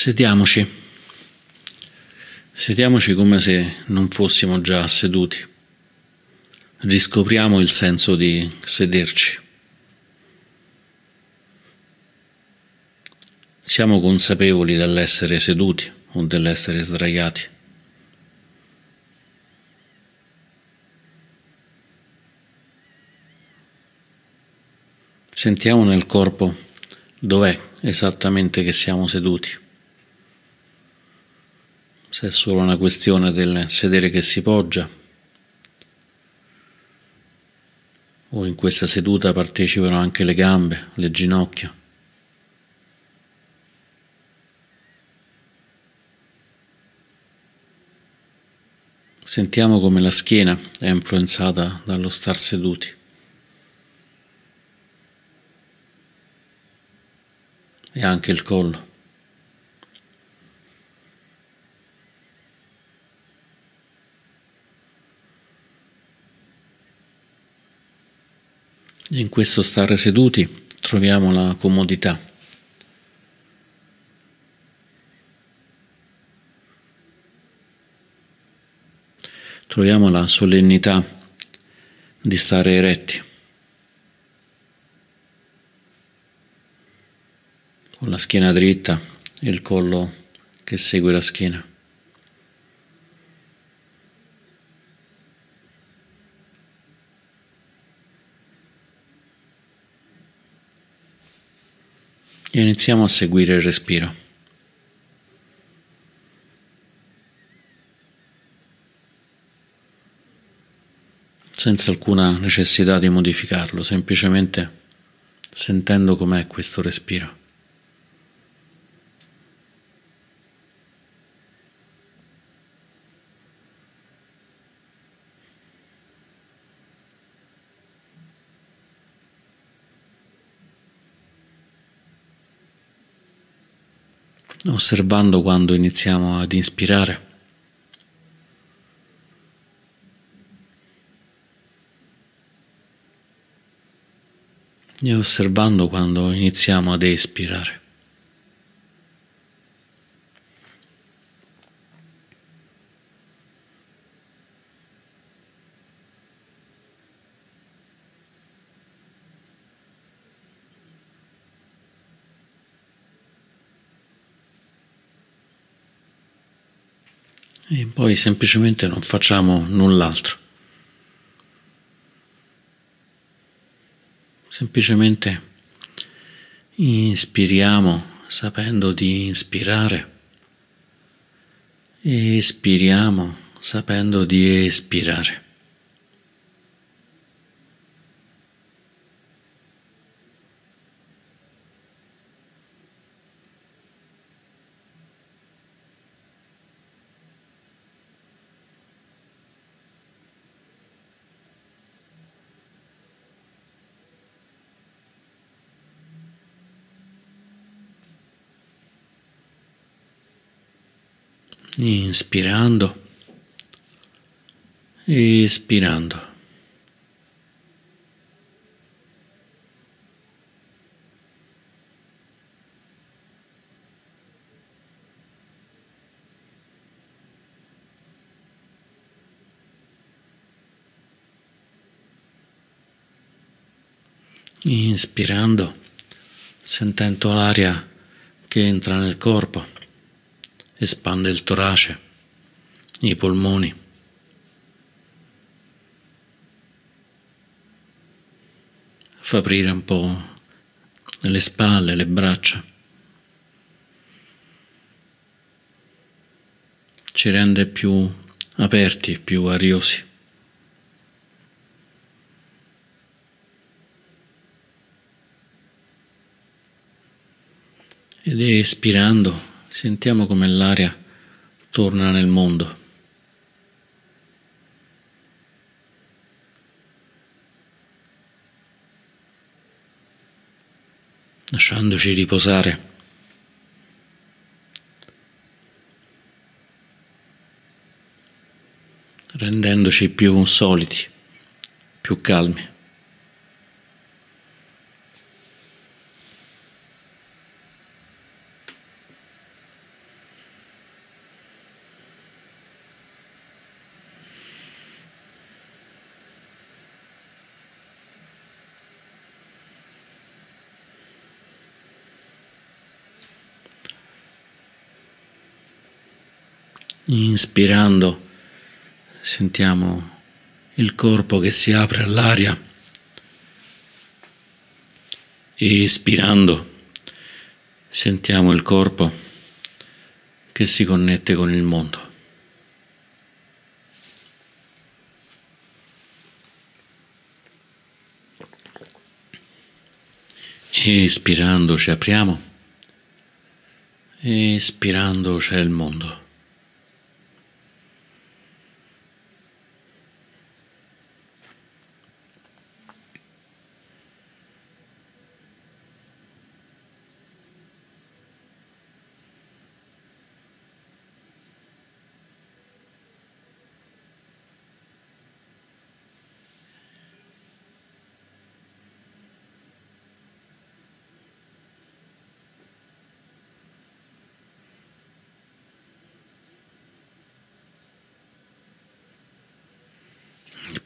Sediamoci. Sediamoci come se non fossimo già seduti. Riscopriamo il senso di sederci. Siamo consapevoli dell'essere seduti o dell'essere sdraiati. Sentiamo nel corpo dov'è esattamente che siamo seduti se è solo una questione del sedere che si poggia o in questa seduta partecipano anche le gambe, le ginocchia. Sentiamo come la schiena è influenzata dallo star seduti. E anche il collo. In questo stare seduti troviamo la comodità. Troviamo la solennità di stare eretti, con la schiena dritta e il collo che segue la schiena. Iniziamo a seguire il respiro. Senza alcuna necessità di modificarlo, semplicemente sentendo com'è questo respiro. Osservando quando iniziamo ad inspirare. E osservando quando iniziamo ad espirare. E poi semplicemente non facciamo null'altro. Semplicemente inspiriamo sapendo di inspirare espiriamo sapendo di espirare. Inspirando, espirando. Inspirando, sentendo l'aria che entra nel corpo espande il torace, i polmoni. Fa aprire un po' le spalle, le braccia. Ci rende più aperti, più ariosi. Ed espirando Sentiamo come l'aria torna nel mondo. lasciandoci riposare. rendendoci più soliti, più calmi. Inspirando sentiamo il corpo che si apre all'aria. Espirando sentiamo il corpo che si connette con il mondo. Espirando ci apriamo, espirando c'è il mondo.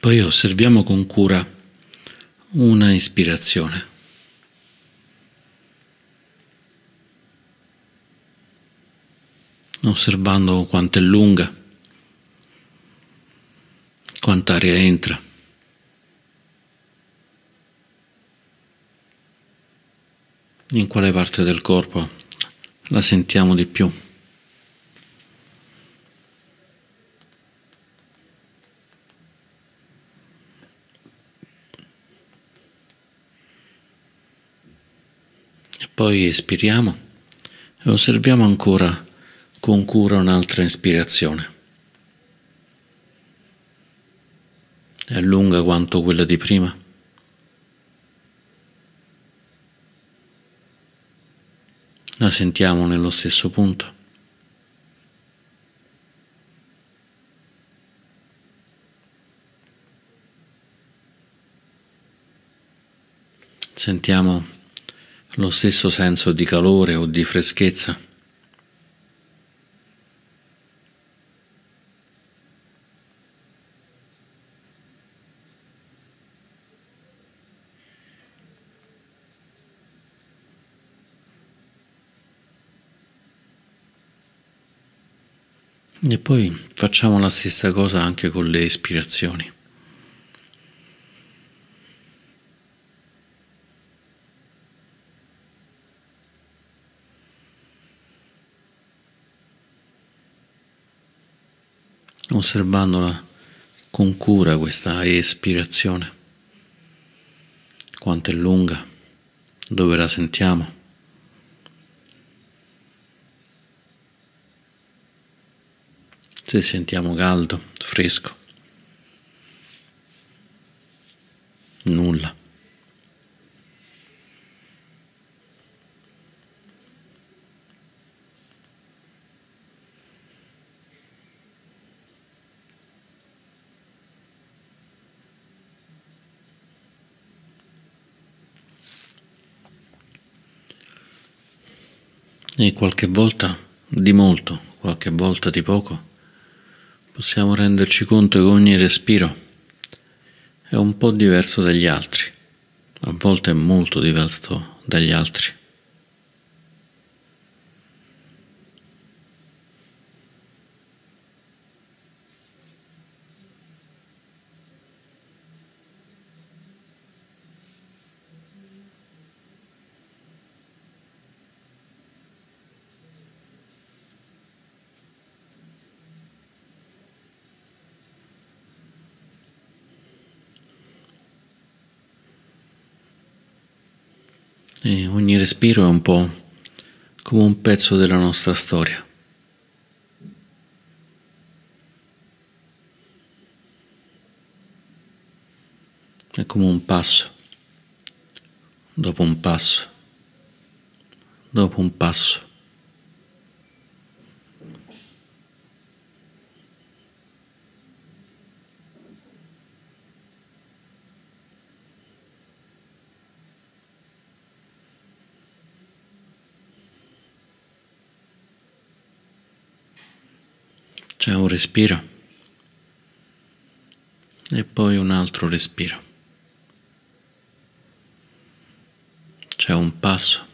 Poi osserviamo con cura una ispirazione. Osservando quanto è lunga, quanta aria entra. In quale parte del corpo la sentiamo di più. Poi espiriamo e osserviamo ancora con cura un'altra ispirazione. È lunga quanto quella di prima. La sentiamo nello stesso punto. Sentiamo lo stesso senso di calore o di freschezza. E poi facciamo la stessa cosa anche con le ispirazioni. Osservandola con cura questa espirazione, quanto è lunga, dove la sentiamo. Se sentiamo caldo, fresco, nulla. E qualche volta di molto, qualche volta di poco, possiamo renderci conto che ogni respiro è un po' diverso dagli altri, a volte è molto diverso dagli altri. E ogni respiro è un po' come un pezzo della nostra storia. È come un passo, dopo un passo, dopo un passo. C'è un respiro e poi un altro respiro. C'è un passo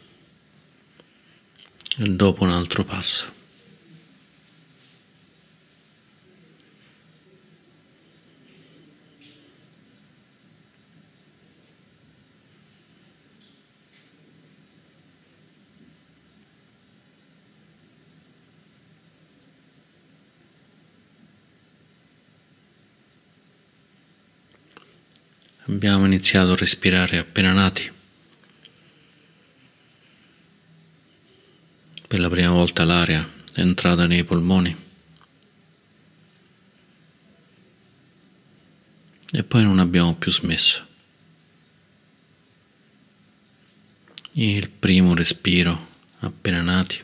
e dopo un altro passo. Abbiamo iniziato a respirare appena nati. Per la prima volta l'aria è entrata nei polmoni e poi non abbiamo più smesso. Il primo respiro appena nati.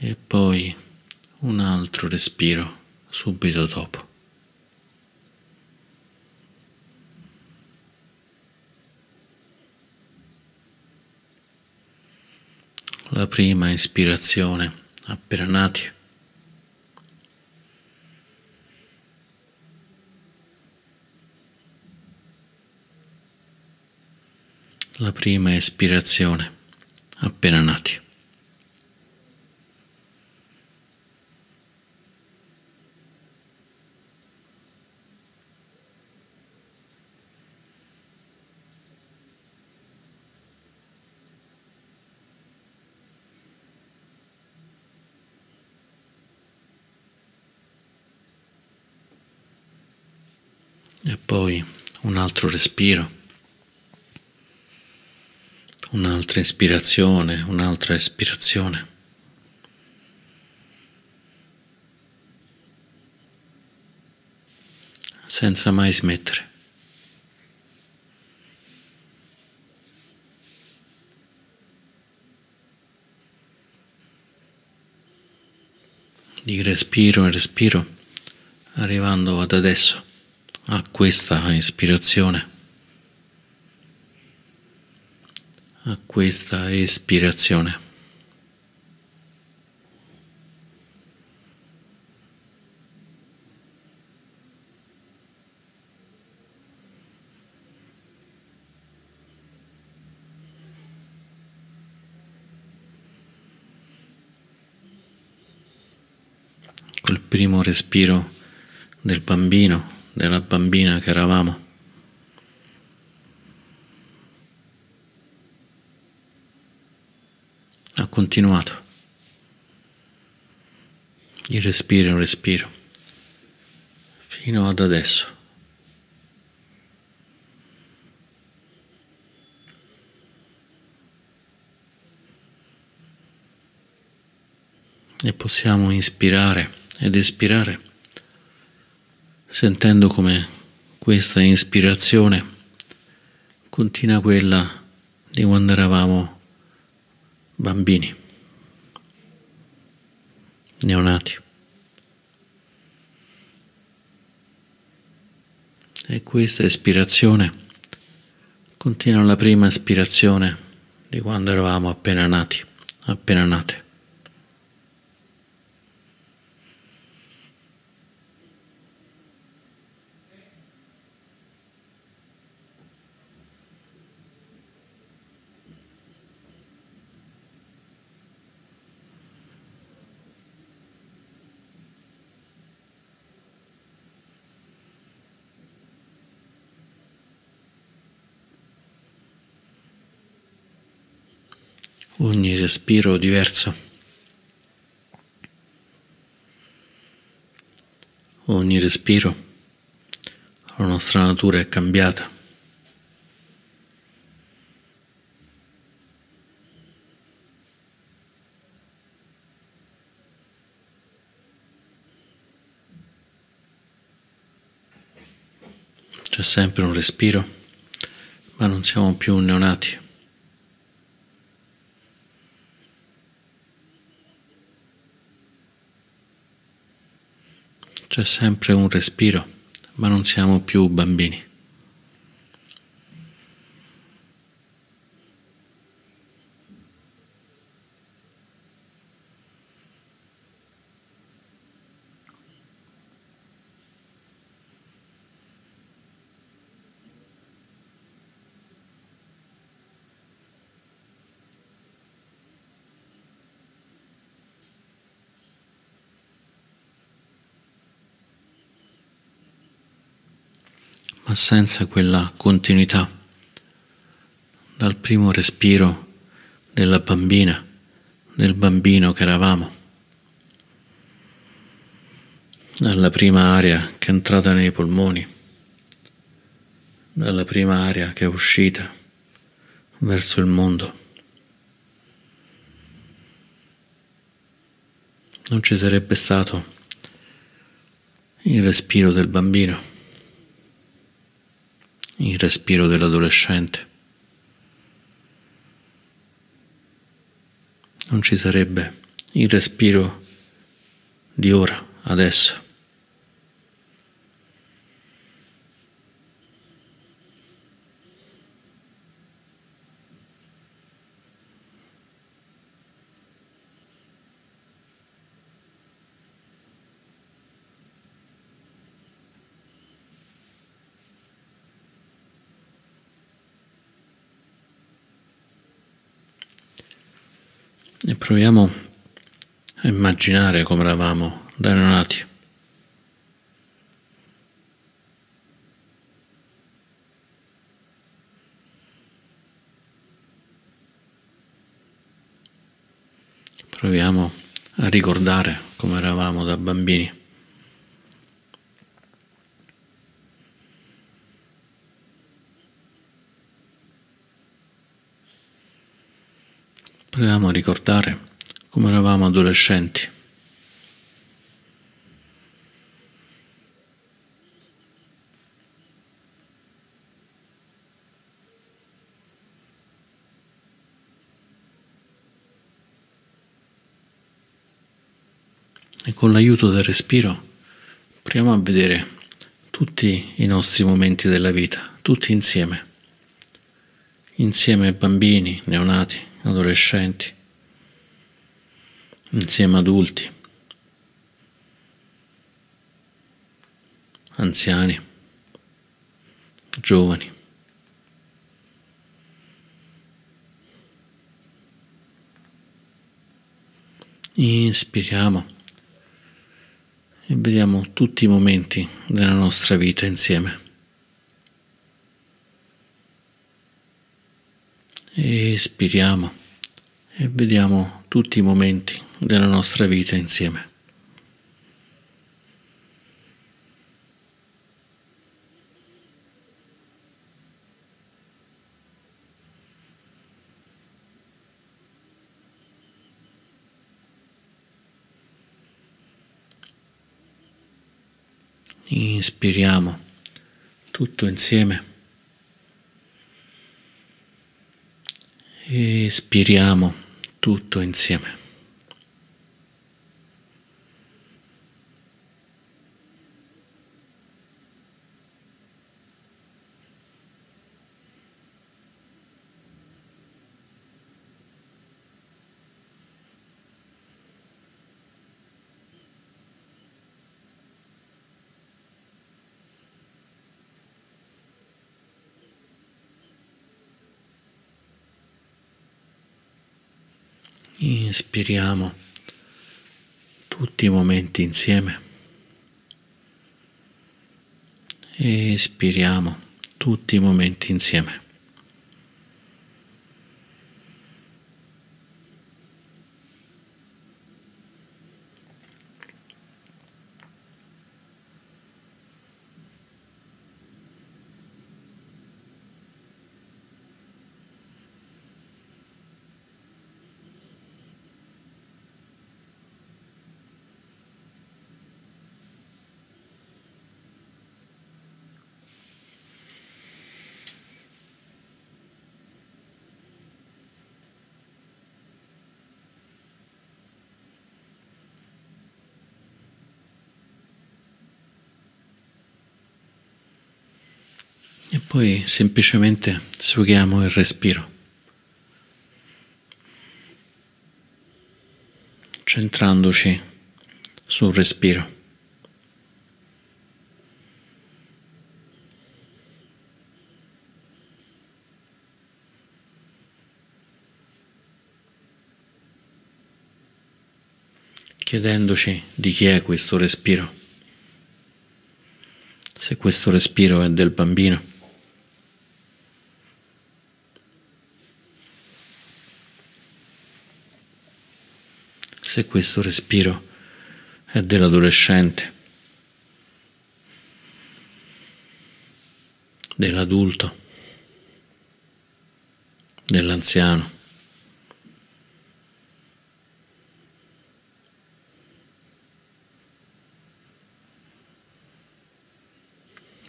E poi un altro respiro subito dopo. La prima ispirazione appena nati. La prima espirazione appena nati. E poi un altro respiro, un'altra ispirazione, un'altra espirazione. Senza mai smettere. Di respiro in respiro, arrivando ad adesso a questa ispirazione, a questa espirazione. Col primo respiro del bambino della bambina che eravamo. Ha continuato. Il respiro è un respiro. Fino ad adesso. E possiamo ispirare ed espirare sentendo come questa ispirazione continua quella di quando eravamo bambini, neonati. E questa ispirazione continua la prima ispirazione di quando eravamo appena nati, appena nate. Ogni respiro diverso, ogni respiro, la nostra natura è cambiata. C'è sempre un respiro, ma non siamo più neonati. C'è sempre un respiro, ma non siamo più bambini. Ma senza quella continuità. Dal primo respiro della bambina, del bambino che eravamo, dalla prima aria che è entrata nei polmoni, dalla prima aria che è uscita verso il mondo. Non ci sarebbe stato il respiro del bambino, il respiro dell'adolescente. Non ci sarebbe il respiro di ora, adesso. E proviamo a immaginare come eravamo da neonati. Proviamo a ricordare come eravamo da bambini. Proviamo a ricordare come eravamo adolescenti. E con l'aiuto del respiro proviamo a vedere tutti i nostri momenti della vita, tutti insieme, insieme bambini, neonati, adolescenti, insieme adulti, anziani, giovani. Inspiriamo e vediamo tutti i momenti della nostra vita insieme. Espiriamo e vediamo tutti i momenti della nostra vita insieme. Inspiriamo tutto insieme. Espiriamo tutto insieme. Inspiriamo tutti i momenti insieme. Espiriamo tutti i momenti insieme. E poi semplicemente sfoghiamo il respiro, centrandoci sul respiro. chiedendoci di chi è questo respiro, se questo respiro è del bambino. forse questo respiro è dell'adolescente, dell'adulto, dell'anziano.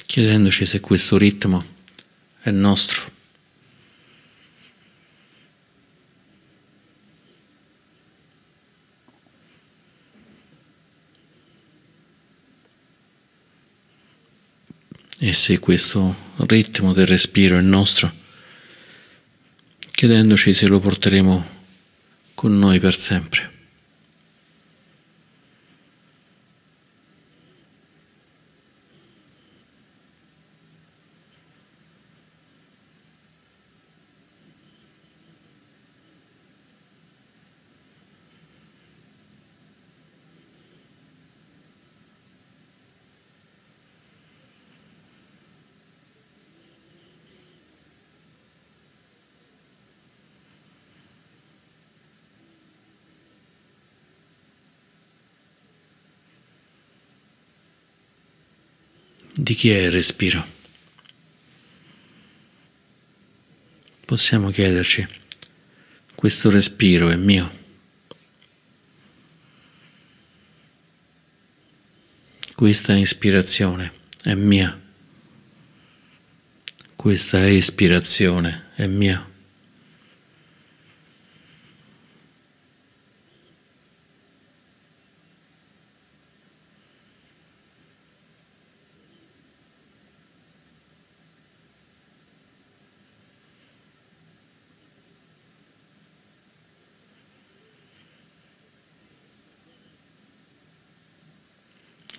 chiedendoci se questo ritmo è nostro. E se questo ritmo del respiro è nostro, chiedendoci se lo porteremo con noi per sempre. Di chi è il respiro? Possiamo chiederci, questo respiro è mio? Questa ispirazione è mia? Questa espirazione è mia?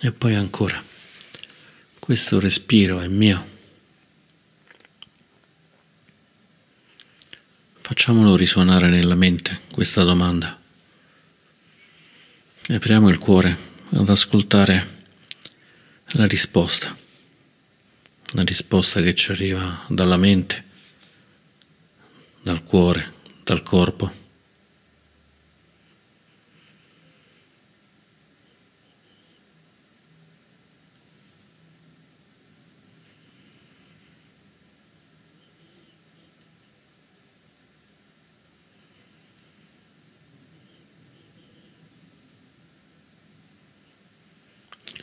E poi ancora, questo respiro è mio. Facciamolo risuonare nella mente questa domanda. Apriamo il cuore ad ascoltare la risposta, la risposta che ci arriva dalla mente, dal cuore, dal corpo.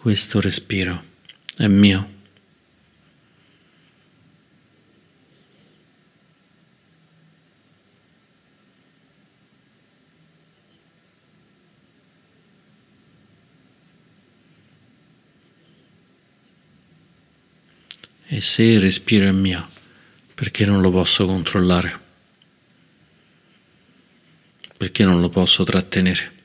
Questo respiro è mio. E se il respiro è mio, perché non lo posso controllare? Perché non lo posso trattenere?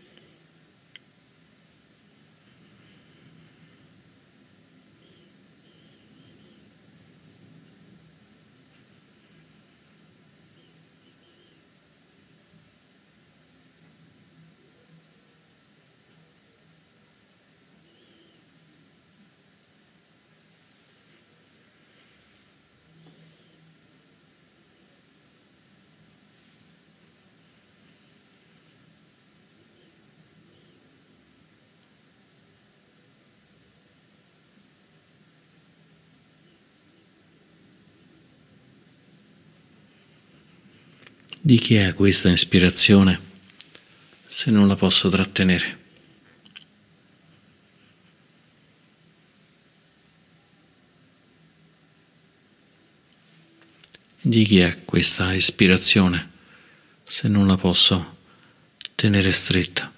Di chi è questa ispirazione se non la posso trattenere? Di chi è questa ispirazione se non la posso tenere stretta?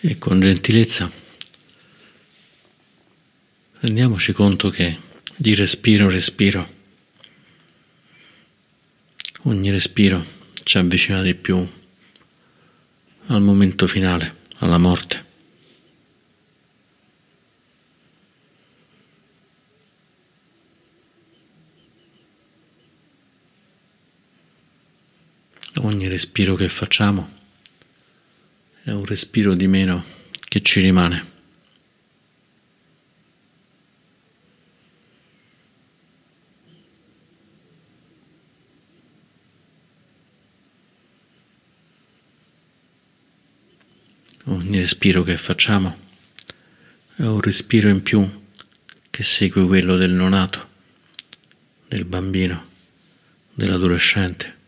E con gentilezza rendiamoci conto che di respiro in respiro ogni respiro ci avvicina di più al momento finale, alla morte. Ogni respiro che facciamo è un respiro di meno che ci rimane. Ogni respiro che facciamo è un respiro in più che segue quello del nonato, del bambino, dell'adolescente.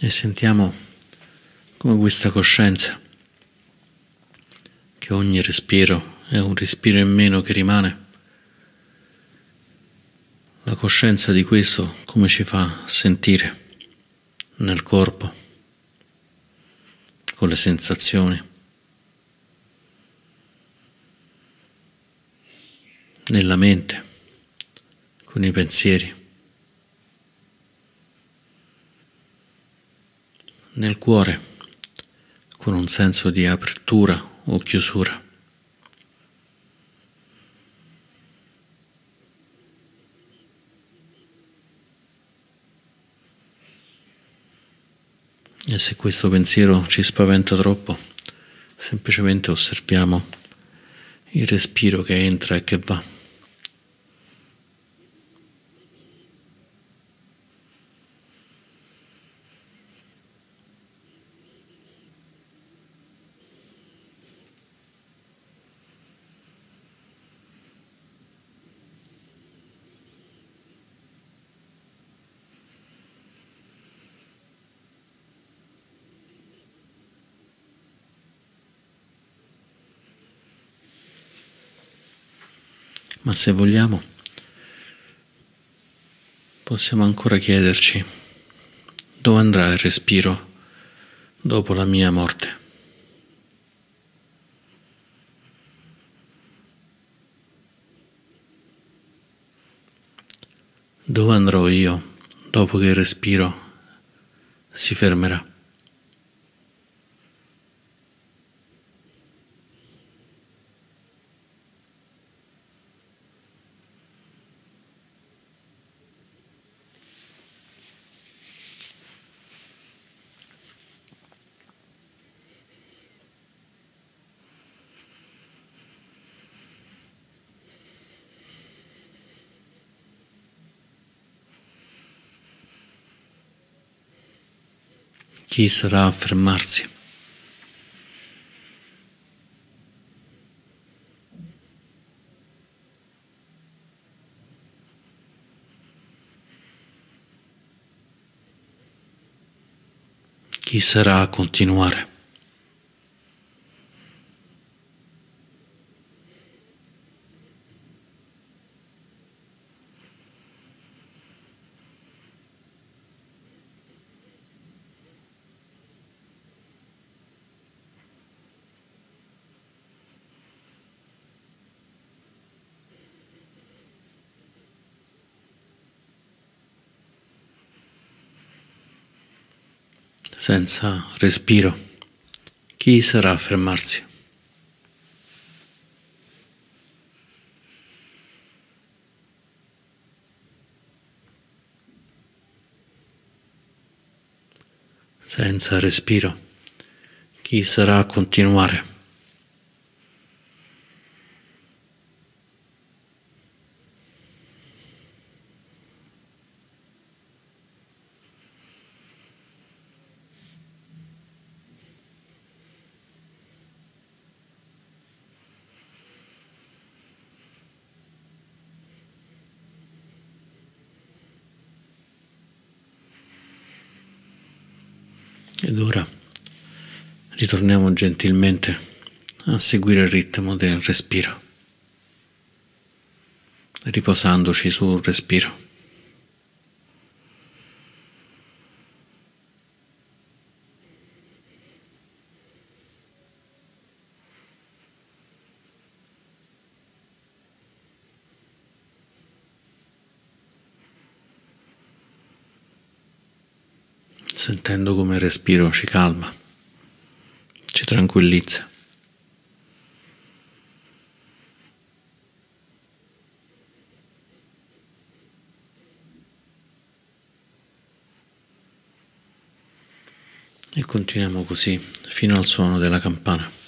e sentiamo come questa coscienza, che ogni respiro è un respiro in meno che rimane, la coscienza di questo come ci fa sentire nel corpo, con le sensazioni, nella mente, con i pensieri. Nel cuore con un senso di apertura o chiusura. E se questo pensiero ci spaventa troppo, semplicemente osserviamo il respiro che entra e che va. Ma se vogliamo, possiamo ancora chiederci dove andrà il respiro dopo la mia morte. Dove andrò io dopo che il respiro si fermerà? Chi sarà a fermarsi. Chi sarà a continuare. Senza respiro, chi sarà a fermarsi? Senza respiro, chi sarà a continuare? Ed ora ritorniamo gentilmente a seguire il ritmo del respiro, riposandoci sul respiro. Sentendo come il respiro ci calma, ci tranquillizza. E continuiamo così fino al suono della campana.